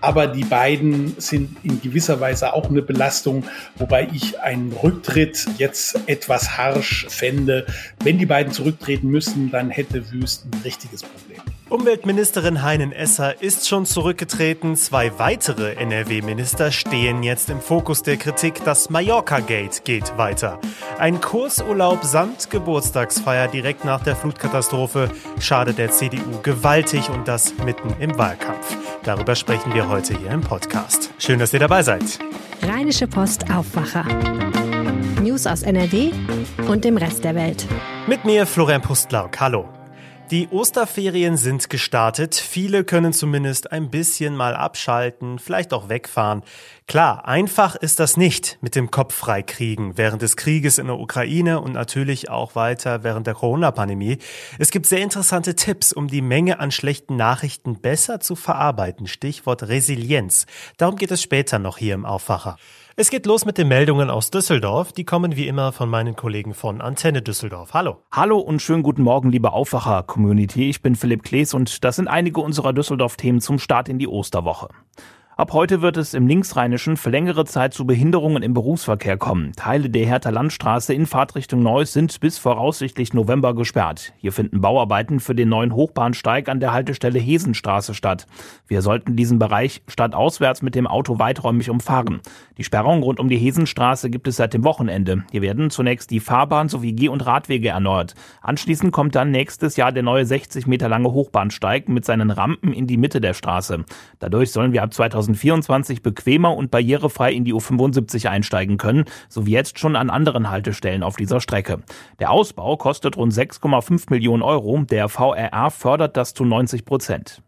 aber die beiden sind in gewisser Weise auch eine Belastung, wobei ich einen Rücktritt jetzt etwas harsch fände. Wenn die beiden zurücktreten müssen, dann hätte Wüst ein richtiges Problem. Umweltministerin Heinen Esser ist schon zurückgetreten. Zwei weitere NRW-Minister stehen jetzt im Fokus der Kritik. Das Mallorca-Gate geht weiter. Ein Kursurlaub samt Geburtstagsfeier direkt nach der Flutkatastrophe schadet der CDU gewaltig und das mitten im Wahlkampf. Darüber sprechen wir heute hier im Podcast. Schön, dass ihr dabei seid. Rheinische Post Aufwacher. News aus NRW und dem Rest der Welt. Mit mir Florian Pustlauk. Hallo. Die Osterferien sind gestartet. Viele können zumindest ein bisschen mal abschalten, vielleicht auch wegfahren. Klar, einfach ist das nicht mit dem Kopf frei kriegen während des Krieges in der Ukraine und natürlich auch weiter während der Corona-Pandemie. Es gibt sehr interessante Tipps, um die Menge an schlechten Nachrichten besser zu verarbeiten. Stichwort Resilienz. Darum geht es später noch hier im Aufwacher. Es geht los mit den Meldungen aus Düsseldorf. Die kommen wie immer von meinen Kollegen von Antenne Düsseldorf. Hallo. Hallo und schönen guten Morgen, liebe Aufwacher-Community. Ich bin Philipp Klees und das sind einige unserer Düsseldorf-Themen zum Start in die Osterwoche. Ab heute wird es im Linksrheinischen für längere Zeit zu Behinderungen im Berufsverkehr kommen. Teile der Hertha Landstraße in Fahrtrichtung Neuss sind bis voraussichtlich November gesperrt. Hier finden Bauarbeiten für den neuen Hochbahnsteig an der Haltestelle Hesenstraße statt. Wir sollten diesen Bereich stadtauswärts mit dem Auto weiträumig umfahren. Die Sperrung rund um die Hesenstraße gibt es seit dem Wochenende. Hier werden zunächst die Fahrbahn sowie Geh- und Radwege erneuert. Anschließend kommt dann nächstes Jahr der neue 60 Meter lange Hochbahnsteig mit seinen Rampen in die Mitte der Straße. Dadurch sollen wir ab 2000 2024 bequemer und barrierefrei in die U75 einsteigen können, so wie jetzt schon an anderen Haltestellen auf dieser Strecke. Der Ausbau kostet rund 6,5 Millionen Euro. Der VRR fördert das zu 90 Prozent.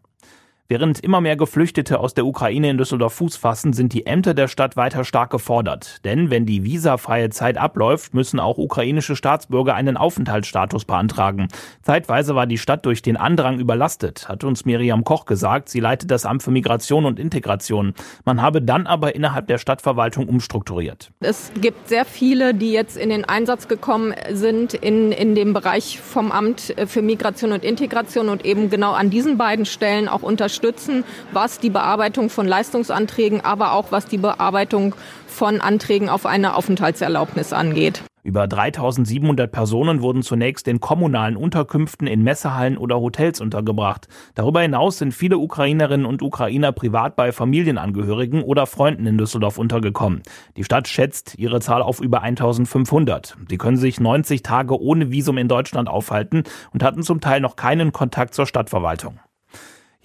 Während immer mehr Geflüchtete aus der Ukraine in Düsseldorf Fuß fassen, sind die Ämter der Stadt weiter stark gefordert. Denn wenn die visafreie Zeit abläuft, müssen auch ukrainische Staatsbürger einen Aufenthaltsstatus beantragen. Zeitweise war die Stadt durch den Andrang überlastet, hat uns Miriam Koch gesagt. Sie leitet das Amt für Migration und Integration. Man habe dann aber innerhalb der Stadtverwaltung umstrukturiert. Es gibt sehr viele, die jetzt in den Einsatz gekommen sind in, in dem Bereich vom Amt für Migration und Integration und eben genau an diesen beiden Stellen auch unterstützen unterstützen, was die Bearbeitung von Leistungsanträgen, aber auch was die Bearbeitung von Anträgen auf eine Aufenthaltserlaubnis angeht. Über 3700 Personen wurden zunächst in kommunalen Unterkünften in Messehallen oder Hotels untergebracht. Darüber hinaus sind viele Ukrainerinnen und Ukrainer privat bei Familienangehörigen oder Freunden in Düsseldorf untergekommen. Die Stadt schätzt ihre Zahl auf über 1500. Sie können sich 90 Tage ohne Visum in Deutschland aufhalten und hatten zum Teil noch keinen Kontakt zur Stadtverwaltung.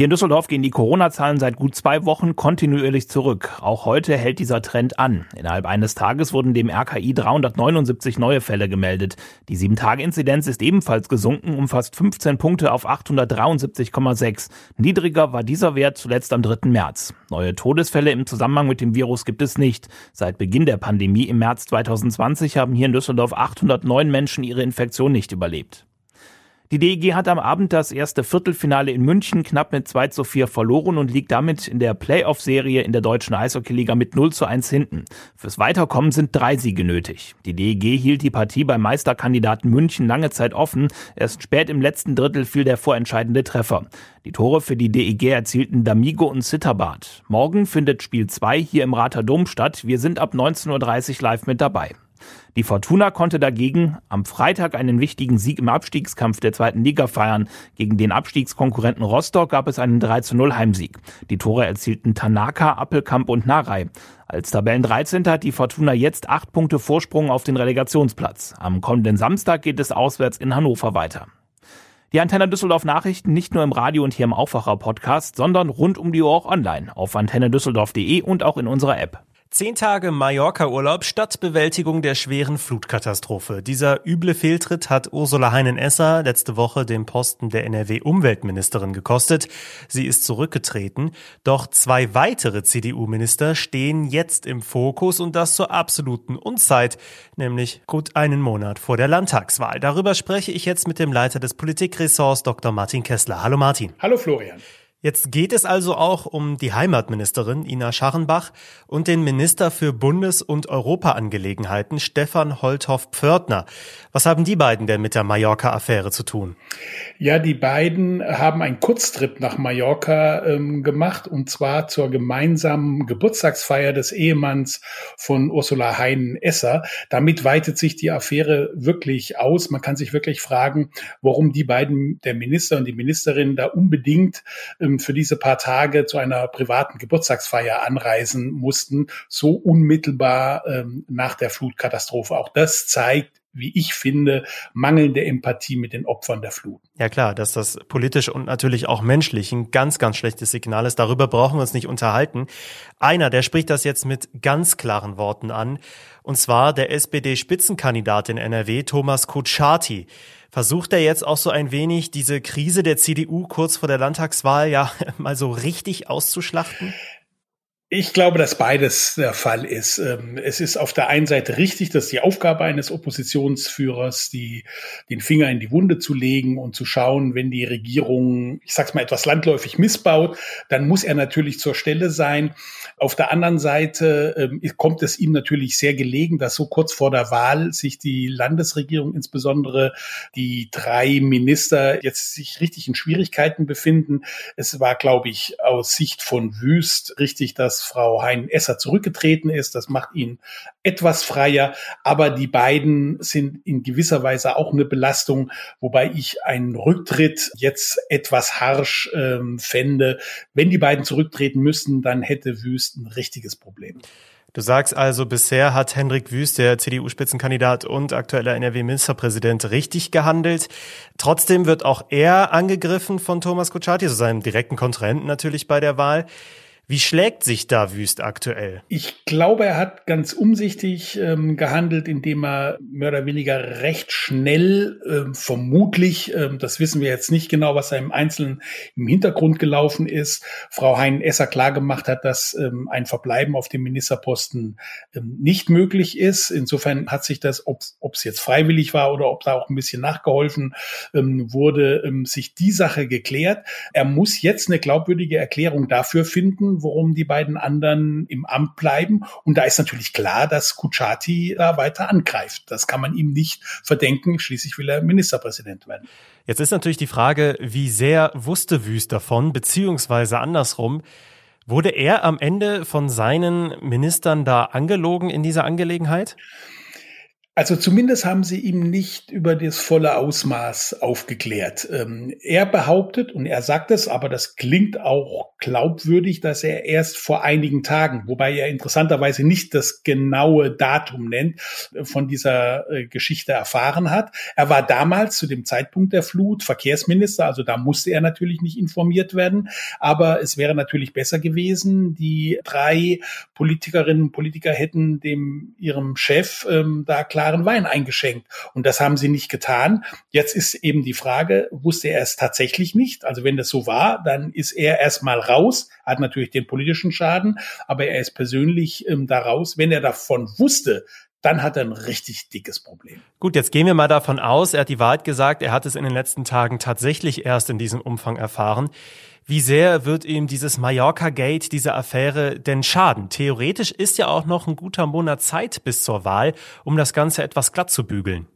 Hier in Düsseldorf gehen die Corona-Zahlen seit gut zwei Wochen kontinuierlich zurück. Auch heute hält dieser Trend an. Innerhalb eines Tages wurden dem RKI 379 neue Fälle gemeldet. Die 7-Tage-Inzidenz ist ebenfalls gesunken um fast 15 Punkte auf 873,6. Niedriger war dieser Wert zuletzt am 3. März. Neue Todesfälle im Zusammenhang mit dem Virus gibt es nicht. Seit Beginn der Pandemie im März 2020 haben hier in Düsseldorf 809 Menschen ihre Infektion nicht überlebt. Die DEG hat am Abend das erste Viertelfinale in München knapp mit 2 zu 4 verloren und liegt damit in der Playoff-Serie in der deutschen Eishockeyliga mit 0 zu 1 hinten. Fürs Weiterkommen sind drei Siege nötig. Die DEG hielt die Partie beim Meisterkandidaten München lange Zeit offen. Erst spät im letzten Drittel fiel der vorentscheidende Treffer. Die Tore für die DEG erzielten D'Amigo und Zitterbart. Morgen findet Spiel 2 hier im Rater Dom statt. Wir sind ab 19.30 Uhr live mit dabei. Die Fortuna konnte dagegen am Freitag einen wichtigen Sieg im Abstiegskampf der zweiten Liga feiern. Gegen den Abstiegskonkurrenten Rostock gab es einen 3 zu 0 Heimsieg. Die Tore erzielten Tanaka, Appelkamp und Narei. Als Tabellen 13. hat die Fortuna jetzt acht Punkte Vorsprung auf den Relegationsplatz. Am kommenden Samstag geht es auswärts in Hannover weiter. Die Antenne Düsseldorf Nachrichten nicht nur im Radio und hier im Aufwacher Podcast, sondern rund um die Uhr auch online auf antennedüsseldorf.de und auch in unserer App. Zehn Tage Mallorca-Urlaub statt Bewältigung der schweren Flutkatastrophe. Dieser üble Fehltritt hat Ursula Heinen-Esser letzte Woche den Posten der NRW-Umweltministerin gekostet. Sie ist zurückgetreten. Doch zwei weitere CDU-Minister stehen jetzt im Fokus und das zur absoluten Unzeit, nämlich gut einen Monat vor der Landtagswahl. Darüber spreche ich jetzt mit dem Leiter des Politikressorts, Dr. Martin Kessler. Hallo Martin. Hallo Florian. Jetzt geht es also auch um die Heimatministerin Ina Scharrenbach und den Minister für Bundes- und Europaangelegenheiten Stefan Holthoff-Pförtner. Was haben die beiden denn mit der Mallorca-Affäre zu tun? Ja, die beiden haben einen Kurztrip nach Mallorca ähm, gemacht und zwar zur gemeinsamen Geburtstagsfeier des Ehemanns von Ursula Heinen-Esser. Damit weitet sich die Affäre wirklich aus. Man kann sich wirklich fragen, warum die beiden, der Minister und die Ministerin, da unbedingt ähm, für diese paar Tage zu einer privaten Geburtstagsfeier anreisen mussten, so unmittelbar ähm, nach der Flutkatastrophe. Auch das zeigt, wie ich finde, mangelnde Empathie mit den Opfern der Flut. Ja klar, dass das politisch und natürlich auch menschlich ein ganz, ganz schlechtes Signal ist. Darüber brauchen wir uns nicht unterhalten. Einer, der spricht das jetzt mit ganz klaren Worten an, und zwar der SPD-Spitzenkandidat in NRW, Thomas Kutschaty. Versucht er jetzt auch so ein wenig diese Krise der CDU kurz vor der Landtagswahl ja mal so richtig auszuschlachten? Ich glaube, dass beides der Fall ist. Ähm, es ist auf der einen Seite richtig, dass die Aufgabe eines Oppositionsführers, die, den Finger in die Wunde zu legen und zu schauen, wenn die Regierung, ich sag's mal, etwas landläufig missbaut, dann muss er natürlich zur Stelle sein. Auf der anderen Seite ähm, kommt es ihm natürlich sehr gelegen, dass so kurz vor der Wahl sich die Landesregierung, insbesondere die drei Minister, jetzt sich richtig in Schwierigkeiten befinden. Es war, glaube ich, aus Sicht von Wüst richtig, dass Frau Hein-Esser zurückgetreten ist. Das macht ihn etwas freier. Aber die beiden sind in gewisser Weise auch eine Belastung, wobei ich einen Rücktritt jetzt etwas harsch ähm, fände. Wenn die beiden zurücktreten müssten, dann hätte Wüst ein richtiges Problem. Du sagst also, bisher hat Hendrik Wüst, der CDU-Spitzenkandidat und aktueller NRW-Ministerpräsident, richtig gehandelt. Trotzdem wird auch er angegriffen von Thomas Kutschaty, so seinem direkten Kontrahenten natürlich bei der Wahl. Wie schlägt sich da Wüst aktuell? Ich glaube, er hat ganz umsichtig ähm, gehandelt, indem er mehr oder weniger recht schnell, ähm, vermutlich, ähm, das wissen wir jetzt nicht genau, was da im Einzelnen im Hintergrund gelaufen ist, Frau Hein-Esser klargemacht hat, dass ähm, ein Verbleiben auf dem Ministerposten ähm, nicht möglich ist. Insofern hat sich das, ob es jetzt freiwillig war oder ob da auch ein bisschen nachgeholfen ähm, wurde, sich die Sache geklärt. Er muss jetzt eine glaubwürdige Erklärung dafür finden, warum die beiden anderen im Amt bleiben. Und da ist natürlich klar, dass Kuchati da weiter angreift. Das kann man ihm nicht verdenken. Schließlich will er Ministerpräsident werden. Jetzt ist natürlich die Frage, wie sehr wusste Wüst davon, beziehungsweise andersrum. Wurde er am Ende von seinen Ministern da angelogen in dieser Angelegenheit? Also zumindest haben sie ihm nicht über das volle Ausmaß aufgeklärt. Ähm, er behauptet, und er sagt es, aber das klingt auch glaubwürdig, dass er erst vor einigen Tagen, wobei er interessanterweise nicht das genaue Datum nennt, von dieser äh, Geschichte erfahren hat. Er war damals zu dem Zeitpunkt der Flut Verkehrsminister, also da musste er natürlich nicht informiert werden. Aber es wäre natürlich besser gewesen, die drei Politikerinnen und Politiker hätten dem ihrem Chef ähm, da klar klaren Wein eingeschenkt. Und das haben sie nicht getan. Jetzt ist eben die Frage, wusste er es tatsächlich nicht? Also wenn das so war, dann ist er erstmal raus, hat natürlich den politischen Schaden, aber er ist persönlich ähm, da raus. Wenn er davon wusste, dann hat er ein richtig dickes Problem. Gut, jetzt gehen wir mal davon aus, er hat die Wahrheit gesagt, er hat es in den letzten Tagen tatsächlich erst in diesem Umfang erfahren. Wie sehr wird ihm dieses Mallorca-Gate, diese Affäre denn schaden? Theoretisch ist ja auch noch ein guter Monat Zeit bis zur Wahl, um das Ganze etwas glatt zu bügeln.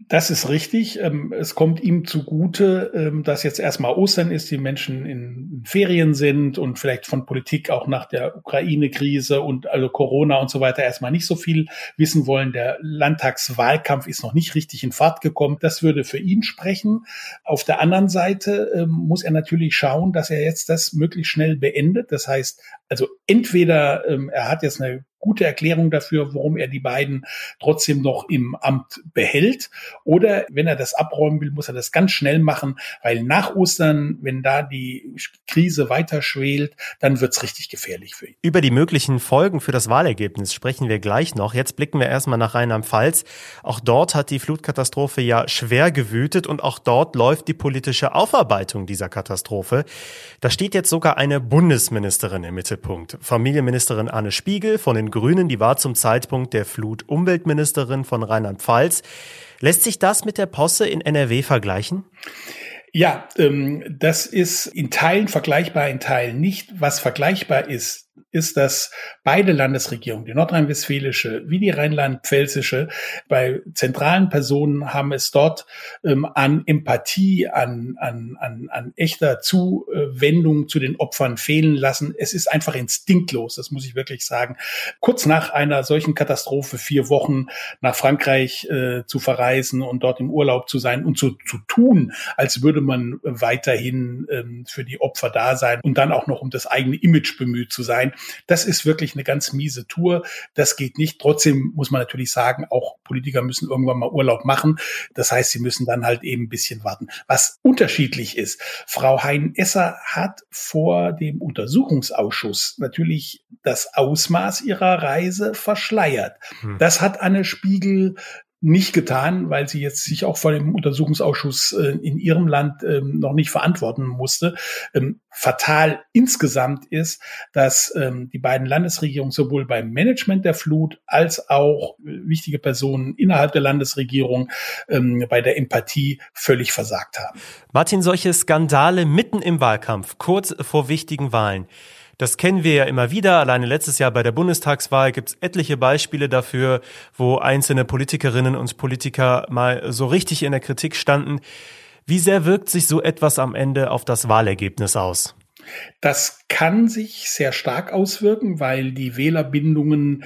Das ist richtig. Ähm, es kommt ihm zugute, ähm, dass jetzt erstmal Ostern ist, die Menschen in Ferien sind und vielleicht von Politik auch nach der Ukraine-Krise und also Corona und so weiter erstmal nicht so viel wissen wollen. Der Landtagswahlkampf ist noch nicht richtig in Fahrt gekommen. Das würde für ihn sprechen. Auf der anderen Seite ähm, muss er natürlich schauen, dass er jetzt das möglichst schnell beendet. Das heißt, also entweder er hat jetzt eine gute Erklärung dafür, warum er die beiden trotzdem noch im Amt behält. Oder wenn er das abräumen will, muss er das ganz schnell machen, weil nach Ostern, wenn da die Krise weiter schwelt, dann wird's richtig gefährlich für ihn. Über die möglichen Folgen für das Wahlergebnis sprechen wir gleich noch. Jetzt blicken wir erstmal nach Rheinland-Pfalz. Auch dort hat die Flutkatastrophe ja schwer gewütet und auch dort läuft die politische Aufarbeitung dieser Katastrophe. Da steht jetzt sogar eine Bundesministerin im Mittelpunkt. Familienministerin Anne Spiegel von den Grünen, die war zum Zeitpunkt der Flut Umweltministerin von Rheinland-Pfalz. Lässt sich das mit der Posse in NRW vergleichen? Ja, ähm, das ist in Teilen vergleichbar, in Teilen nicht. Was vergleichbar ist, ist, dass beide Landesregierungen, die nordrhein-westfälische wie die rheinland-pfälzische, bei zentralen Personen haben es dort ähm, an Empathie, an, an, an, an echter Zuwendung zu den Opfern fehlen lassen. Es ist einfach instinktlos, das muss ich wirklich sagen. Kurz nach einer solchen Katastrophe vier Wochen nach Frankreich äh, zu verreisen und dort im Urlaub zu sein und zu, zu tun, als würde man weiterhin ähm, für die Opfer da sein und dann auch noch um das eigene Image bemüht zu sein. Das ist wirklich eine ganz miese Tour. Das geht nicht. Trotzdem muss man natürlich sagen, auch Politiker müssen irgendwann mal Urlaub machen. Das heißt, sie müssen dann halt eben ein bisschen warten. Was unterschiedlich ist, Frau Hein-Esser hat vor dem Untersuchungsausschuss natürlich das Ausmaß ihrer Reise verschleiert. Hm. Das hat Anne Spiegel nicht getan, weil sie jetzt sich auch vor dem Untersuchungsausschuss äh, in ihrem Land ähm, noch nicht verantworten musste. Ähm, fatal insgesamt ist, dass ähm, die beiden Landesregierungen sowohl beim Management der Flut als auch äh, wichtige Personen innerhalb der Landesregierung ähm, bei der Empathie völlig versagt haben. Martin, solche Skandale mitten im Wahlkampf, kurz vor wichtigen Wahlen. Das kennen wir ja immer wieder. Alleine letztes Jahr bei der Bundestagswahl gibt es etliche Beispiele dafür, wo einzelne Politikerinnen und Politiker mal so richtig in der Kritik standen. Wie sehr wirkt sich so etwas am Ende auf das Wahlergebnis aus? Das kann sich sehr stark auswirken, weil die Wählerbindungen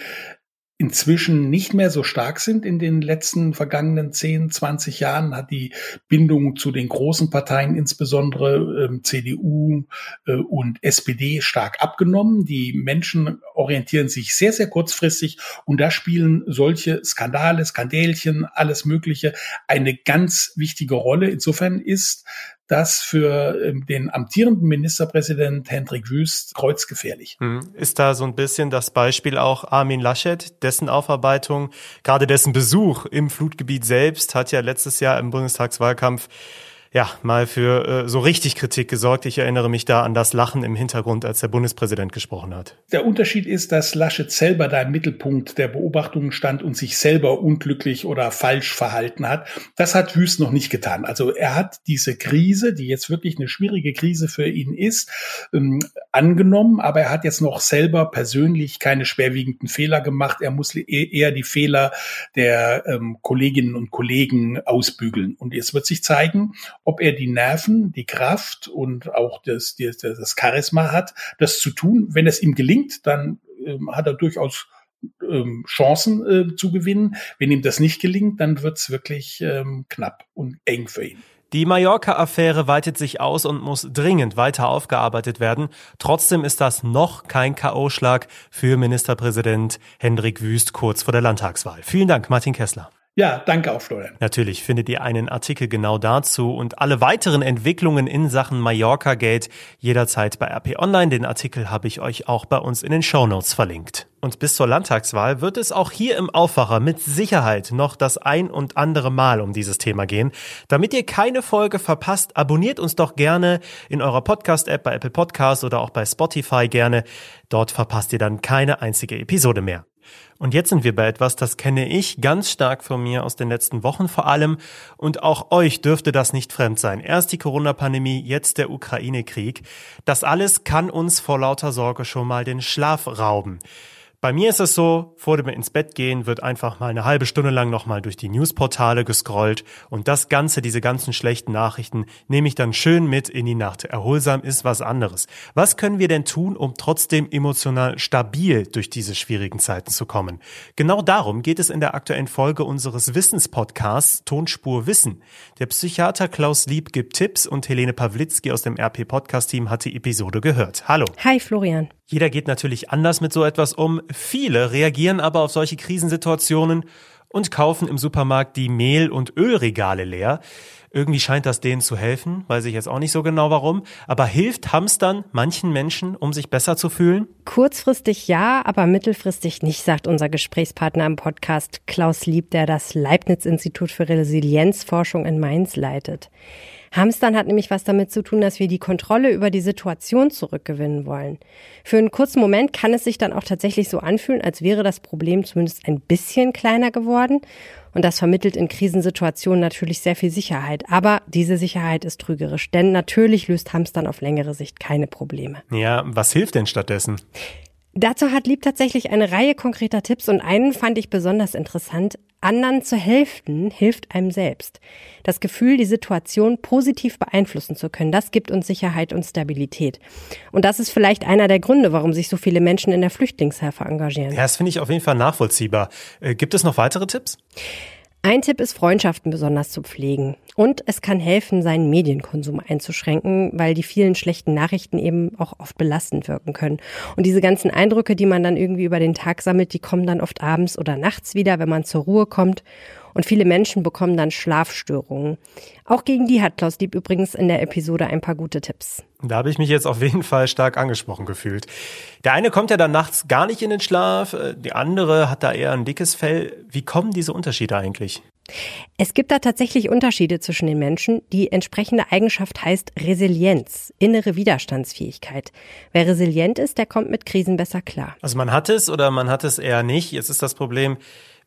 inzwischen nicht mehr so stark sind in den letzten vergangenen 10, 20 Jahren, hat die Bindung zu den großen Parteien, insbesondere ähm, CDU äh, und SPD, stark abgenommen. Die Menschen orientieren sich sehr, sehr kurzfristig und da spielen solche Skandale, Skandälchen, alles Mögliche eine ganz wichtige Rolle. Insofern ist das für ähm, den amtierenden Ministerpräsident Hendrik Wüst kreuzgefährlich. Hm. Ist da so ein bisschen das Beispiel auch Armin Laschet, dessen Aufarbeitung, gerade dessen Besuch im Flutgebiet selbst hat ja letztes Jahr im Bundestagswahlkampf ja, mal für äh, so richtig Kritik gesorgt. Ich erinnere mich da an das Lachen im Hintergrund, als der Bundespräsident gesprochen hat. Der Unterschied ist, dass Laschet selber da im Mittelpunkt der Beobachtungen stand und sich selber unglücklich oder falsch verhalten hat. Das hat Wüst noch nicht getan. Also er hat diese Krise, die jetzt wirklich eine schwierige Krise für ihn ist, ähm, angenommen, aber er hat jetzt noch selber persönlich keine schwerwiegenden Fehler gemacht. Er muss e-, eher die Fehler der ähm, Kolleginnen und Kollegen ausbügeln. Und jetzt wird sich zeigen, ob er die Nerven, die Kraft und auch das, das, Charisma hat, das zu tun. Wenn es ihm gelingt, dann ähm, hat er durchaus ähm, Chancen äh, zu gewinnen. Wenn ihm das nicht gelingt, dann wird es wirklich ähm, knapp und eng für ihn. Die Mallorca-Affäre weitet sich aus und muss dringend weiter aufgearbeitet werden. Trotzdem ist das noch kein K.O.-Schlag für Ministerpräsident Hendrik Wüst kurz vor der Landtagswahl. Vielen Dank, Martin Kessler. Ja, danke auch, Florian. Natürlich findet ihr einen Artikel genau dazu und alle weiteren Entwicklungen in Sachen Mallorca Gate jederzeit bei RP Online. Den Artikel habe ich euch auch bei uns in den Show Notes verlinkt. Und bis zur Landtagswahl wird es auch hier im Aufwacher mit Sicherheit noch das ein und andere Mal um dieses Thema gehen. Damit ihr keine Folge verpasst, abonniert uns doch gerne in eurer Podcast-App bei Apple Podcasts oder auch bei Spotify gerne. Dort verpasst ihr dann keine einzige Episode mehr. Und jetzt sind wir bei etwas, das kenne ich ganz stark von mir aus den letzten Wochen vor allem. Und auch euch dürfte das nicht fremd sein. Erst die Corona-Pandemie, jetzt der Ukraine-Krieg. Das alles kann uns vor lauter Sorge schon mal den Schlaf rauben. Bei mir ist es so, vor dem ins Bett gehen wird einfach mal eine halbe Stunde lang nochmal durch die Newsportale gescrollt und das Ganze, diese ganzen schlechten Nachrichten, nehme ich dann schön mit in die Nacht. Erholsam ist was anderes. Was können wir denn tun, um trotzdem emotional stabil durch diese schwierigen Zeiten zu kommen? Genau darum geht es in der aktuellen Folge unseres Wissenspodcasts Tonspur Wissen. Der Psychiater Klaus Lieb gibt Tipps und Helene Pawlitzki aus dem RP Podcast Team hat die Episode gehört. Hallo. Hi Florian. Jeder geht natürlich anders mit so etwas um. Viele reagieren aber auf solche Krisensituationen und kaufen im Supermarkt die Mehl- und Ölregale leer. Irgendwie scheint das denen zu helfen, weiß ich jetzt auch nicht so genau warum. Aber hilft Hamstern manchen Menschen, um sich besser zu fühlen? Kurzfristig ja, aber mittelfristig nicht, sagt unser Gesprächspartner im Podcast Klaus Lieb, der das Leibniz-Institut für Resilienzforschung in Mainz leitet. Hamstern hat nämlich was damit zu tun, dass wir die Kontrolle über die Situation zurückgewinnen wollen. Für einen kurzen Moment kann es sich dann auch tatsächlich so anfühlen, als wäre das Problem zumindest ein bisschen kleiner geworden. Und das vermittelt in Krisensituationen natürlich sehr viel Sicherheit. Aber diese Sicherheit ist trügerisch, denn natürlich löst Hamstern auf längere Sicht keine Probleme. Ja, was hilft denn stattdessen? Dazu hat Lieb tatsächlich eine Reihe konkreter Tipps und einen fand ich besonders interessant. Anderen zu helfen hilft einem selbst. Das Gefühl, die Situation positiv beeinflussen zu können, das gibt uns Sicherheit und Stabilität. Und das ist vielleicht einer der Gründe, warum sich so viele Menschen in der Flüchtlingshilfe engagieren. Ja, das finde ich auf jeden Fall nachvollziehbar. Äh, gibt es noch weitere Tipps? Ein Tipp ist, Freundschaften besonders zu pflegen. Und es kann helfen, seinen Medienkonsum einzuschränken, weil die vielen schlechten Nachrichten eben auch oft belastend wirken können. Und diese ganzen Eindrücke, die man dann irgendwie über den Tag sammelt, die kommen dann oft abends oder nachts wieder, wenn man zur Ruhe kommt. Und viele Menschen bekommen dann Schlafstörungen. Auch gegen die hat Klaus Lieb übrigens in der Episode ein paar gute Tipps. Da habe ich mich jetzt auf jeden Fall stark angesprochen gefühlt. Der eine kommt ja dann nachts gar nicht in den Schlaf, äh, die andere hat da eher ein dickes Fell. Wie kommen diese Unterschiede eigentlich? Es gibt da tatsächlich Unterschiede zwischen den Menschen. Die entsprechende Eigenschaft heißt Resilienz, innere Widerstandsfähigkeit. Wer resilient ist, der kommt mit Krisen besser klar. Also man hat es oder man hat es eher nicht. Jetzt ist das Problem,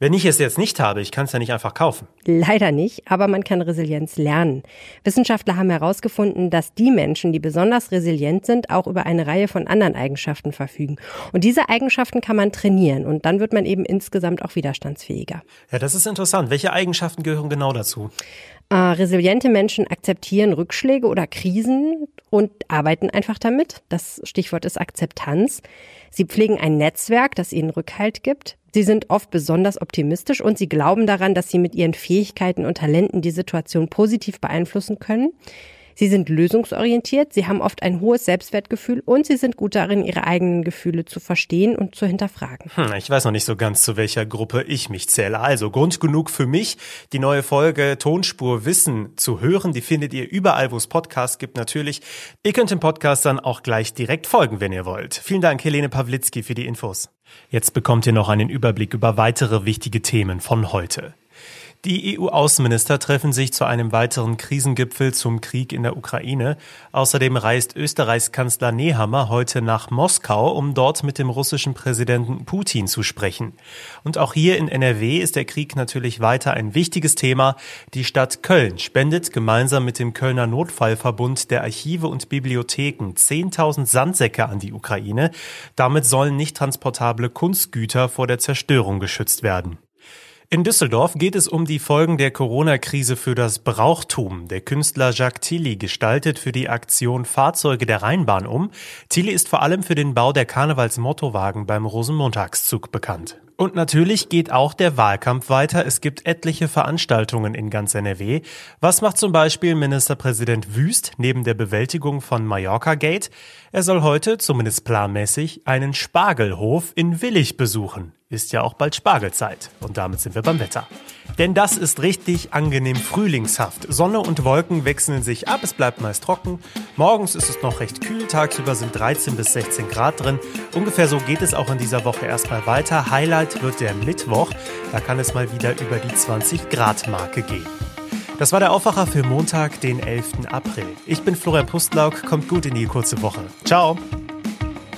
wenn ich es jetzt nicht habe, ich kann es ja nicht einfach kaufen. Leider nicht, aber man kann Resilienz lernen. Wissenschaftler haben herausgefunden, dass die Menschen, die besonders resilient sind, auch über eine Reihe von anderen Eigenschaften verfügen. Und diese Eigenschaften kann man trainieren und dann wird man eben insgesamt auch widerstandsfähiger. Ja, das ist interessant. Welche Eigenschaften gehören genau dazu? Äh, resiliente Menschen akzeptieren Rückschläge oder Krisen und arbeiten einfach damit. Das Stichwort ist Akzeptanz. Sie pflegen ein Netzwerk, das ihnen Rückhalt gibt. Sie sind oft besonders optimistisch und sie glauben daran, dass sie mit ihren Fähigkeiten und Talenten die Situation positiv beeinflussen können. Sie sind lösungsorientiert, sie haben oft ein hohes Selbstwertgefühl und sie sind gut darin, ihre eigenen Gefühle zu verstehen und zu hinterfragen. Hm, ich weiß noch nicht so ganz, zu welcher Gruppe ich mich zähle. Also Grund genug für mich, die neue Folge Tonspur Wissen zu hören. Die findet ihr überall, wo es Podcasts gibt, natürlich. Ihr könnt dem Podcast dann auch gleich direkt folgen, wenn ihr wollt. Vielen Dank, Helene Pawlitzki, für die Infos. Jetzt bekommt ihr noch einen Überblick über weitere wichtige Themen von heute. Die EU-Außenminister treffen sich zu einem weiteren Krisengipfel zum Krieg in der Ukraine. Außerdem reist Österreichs Kanzler Nehammer heute nach Moskau, um dort mit dem russischen Präsidenten Putin zu sprechen. Und auch hier in NRW ist der Krieg natürlich weiter ein wichtiges Thema. Die Stadt Köln spendet gemeinsam mit dem Kölner Notfallverbund der Archive und Bibliotheken 10.000 Sandsäcke an die Ukraine. Damit sollen nicht transportable Kunstgüter vor der Zerstörung geschützt werden. In Düsseldorf geht es um die Folgen der Corona-Krise für das Brauchtum. Der Künstler Jacques Tilly gestaltet für die Aktion Fahrzeuge der Rheinbahn um. Tilly ist vor allem für den Bau der Karnevalsmottowagen beim Rosenmontagszug bekannt. Und natürlich geht auch der Wahlkampf weiter. Es gibt etliche Veranstaltungen in ganz NRW. Was macht zum Beispiel Ministerpräsident Wüst neben der Bewältigung von Mallorca Gate? Er soll heute, zumindest planmäßig, einen Spargelhof in Willig besuchen ist ja auch bald Spargelzeit. Und damit sind wir beim Wetter. Denn das ist richtig angenehm frühlingshaft. Sonne und Wolken wechseln sich ab, es bleibt meist trocken. Morgens ist es noch recht kühl, tagsüber sind 13 bis 16 Grad drin. Ungefähr so geht es auch in dieser Woche erstmal weiter. Highlight wird der Mittwoch, da kann es mal wieder über die 20 Grad Marke gehen. Das war der Aufwacher für Montag, den 11. April. Ich bin Florian Pustlauk, kommt gut in die kurze Woche. Ciao!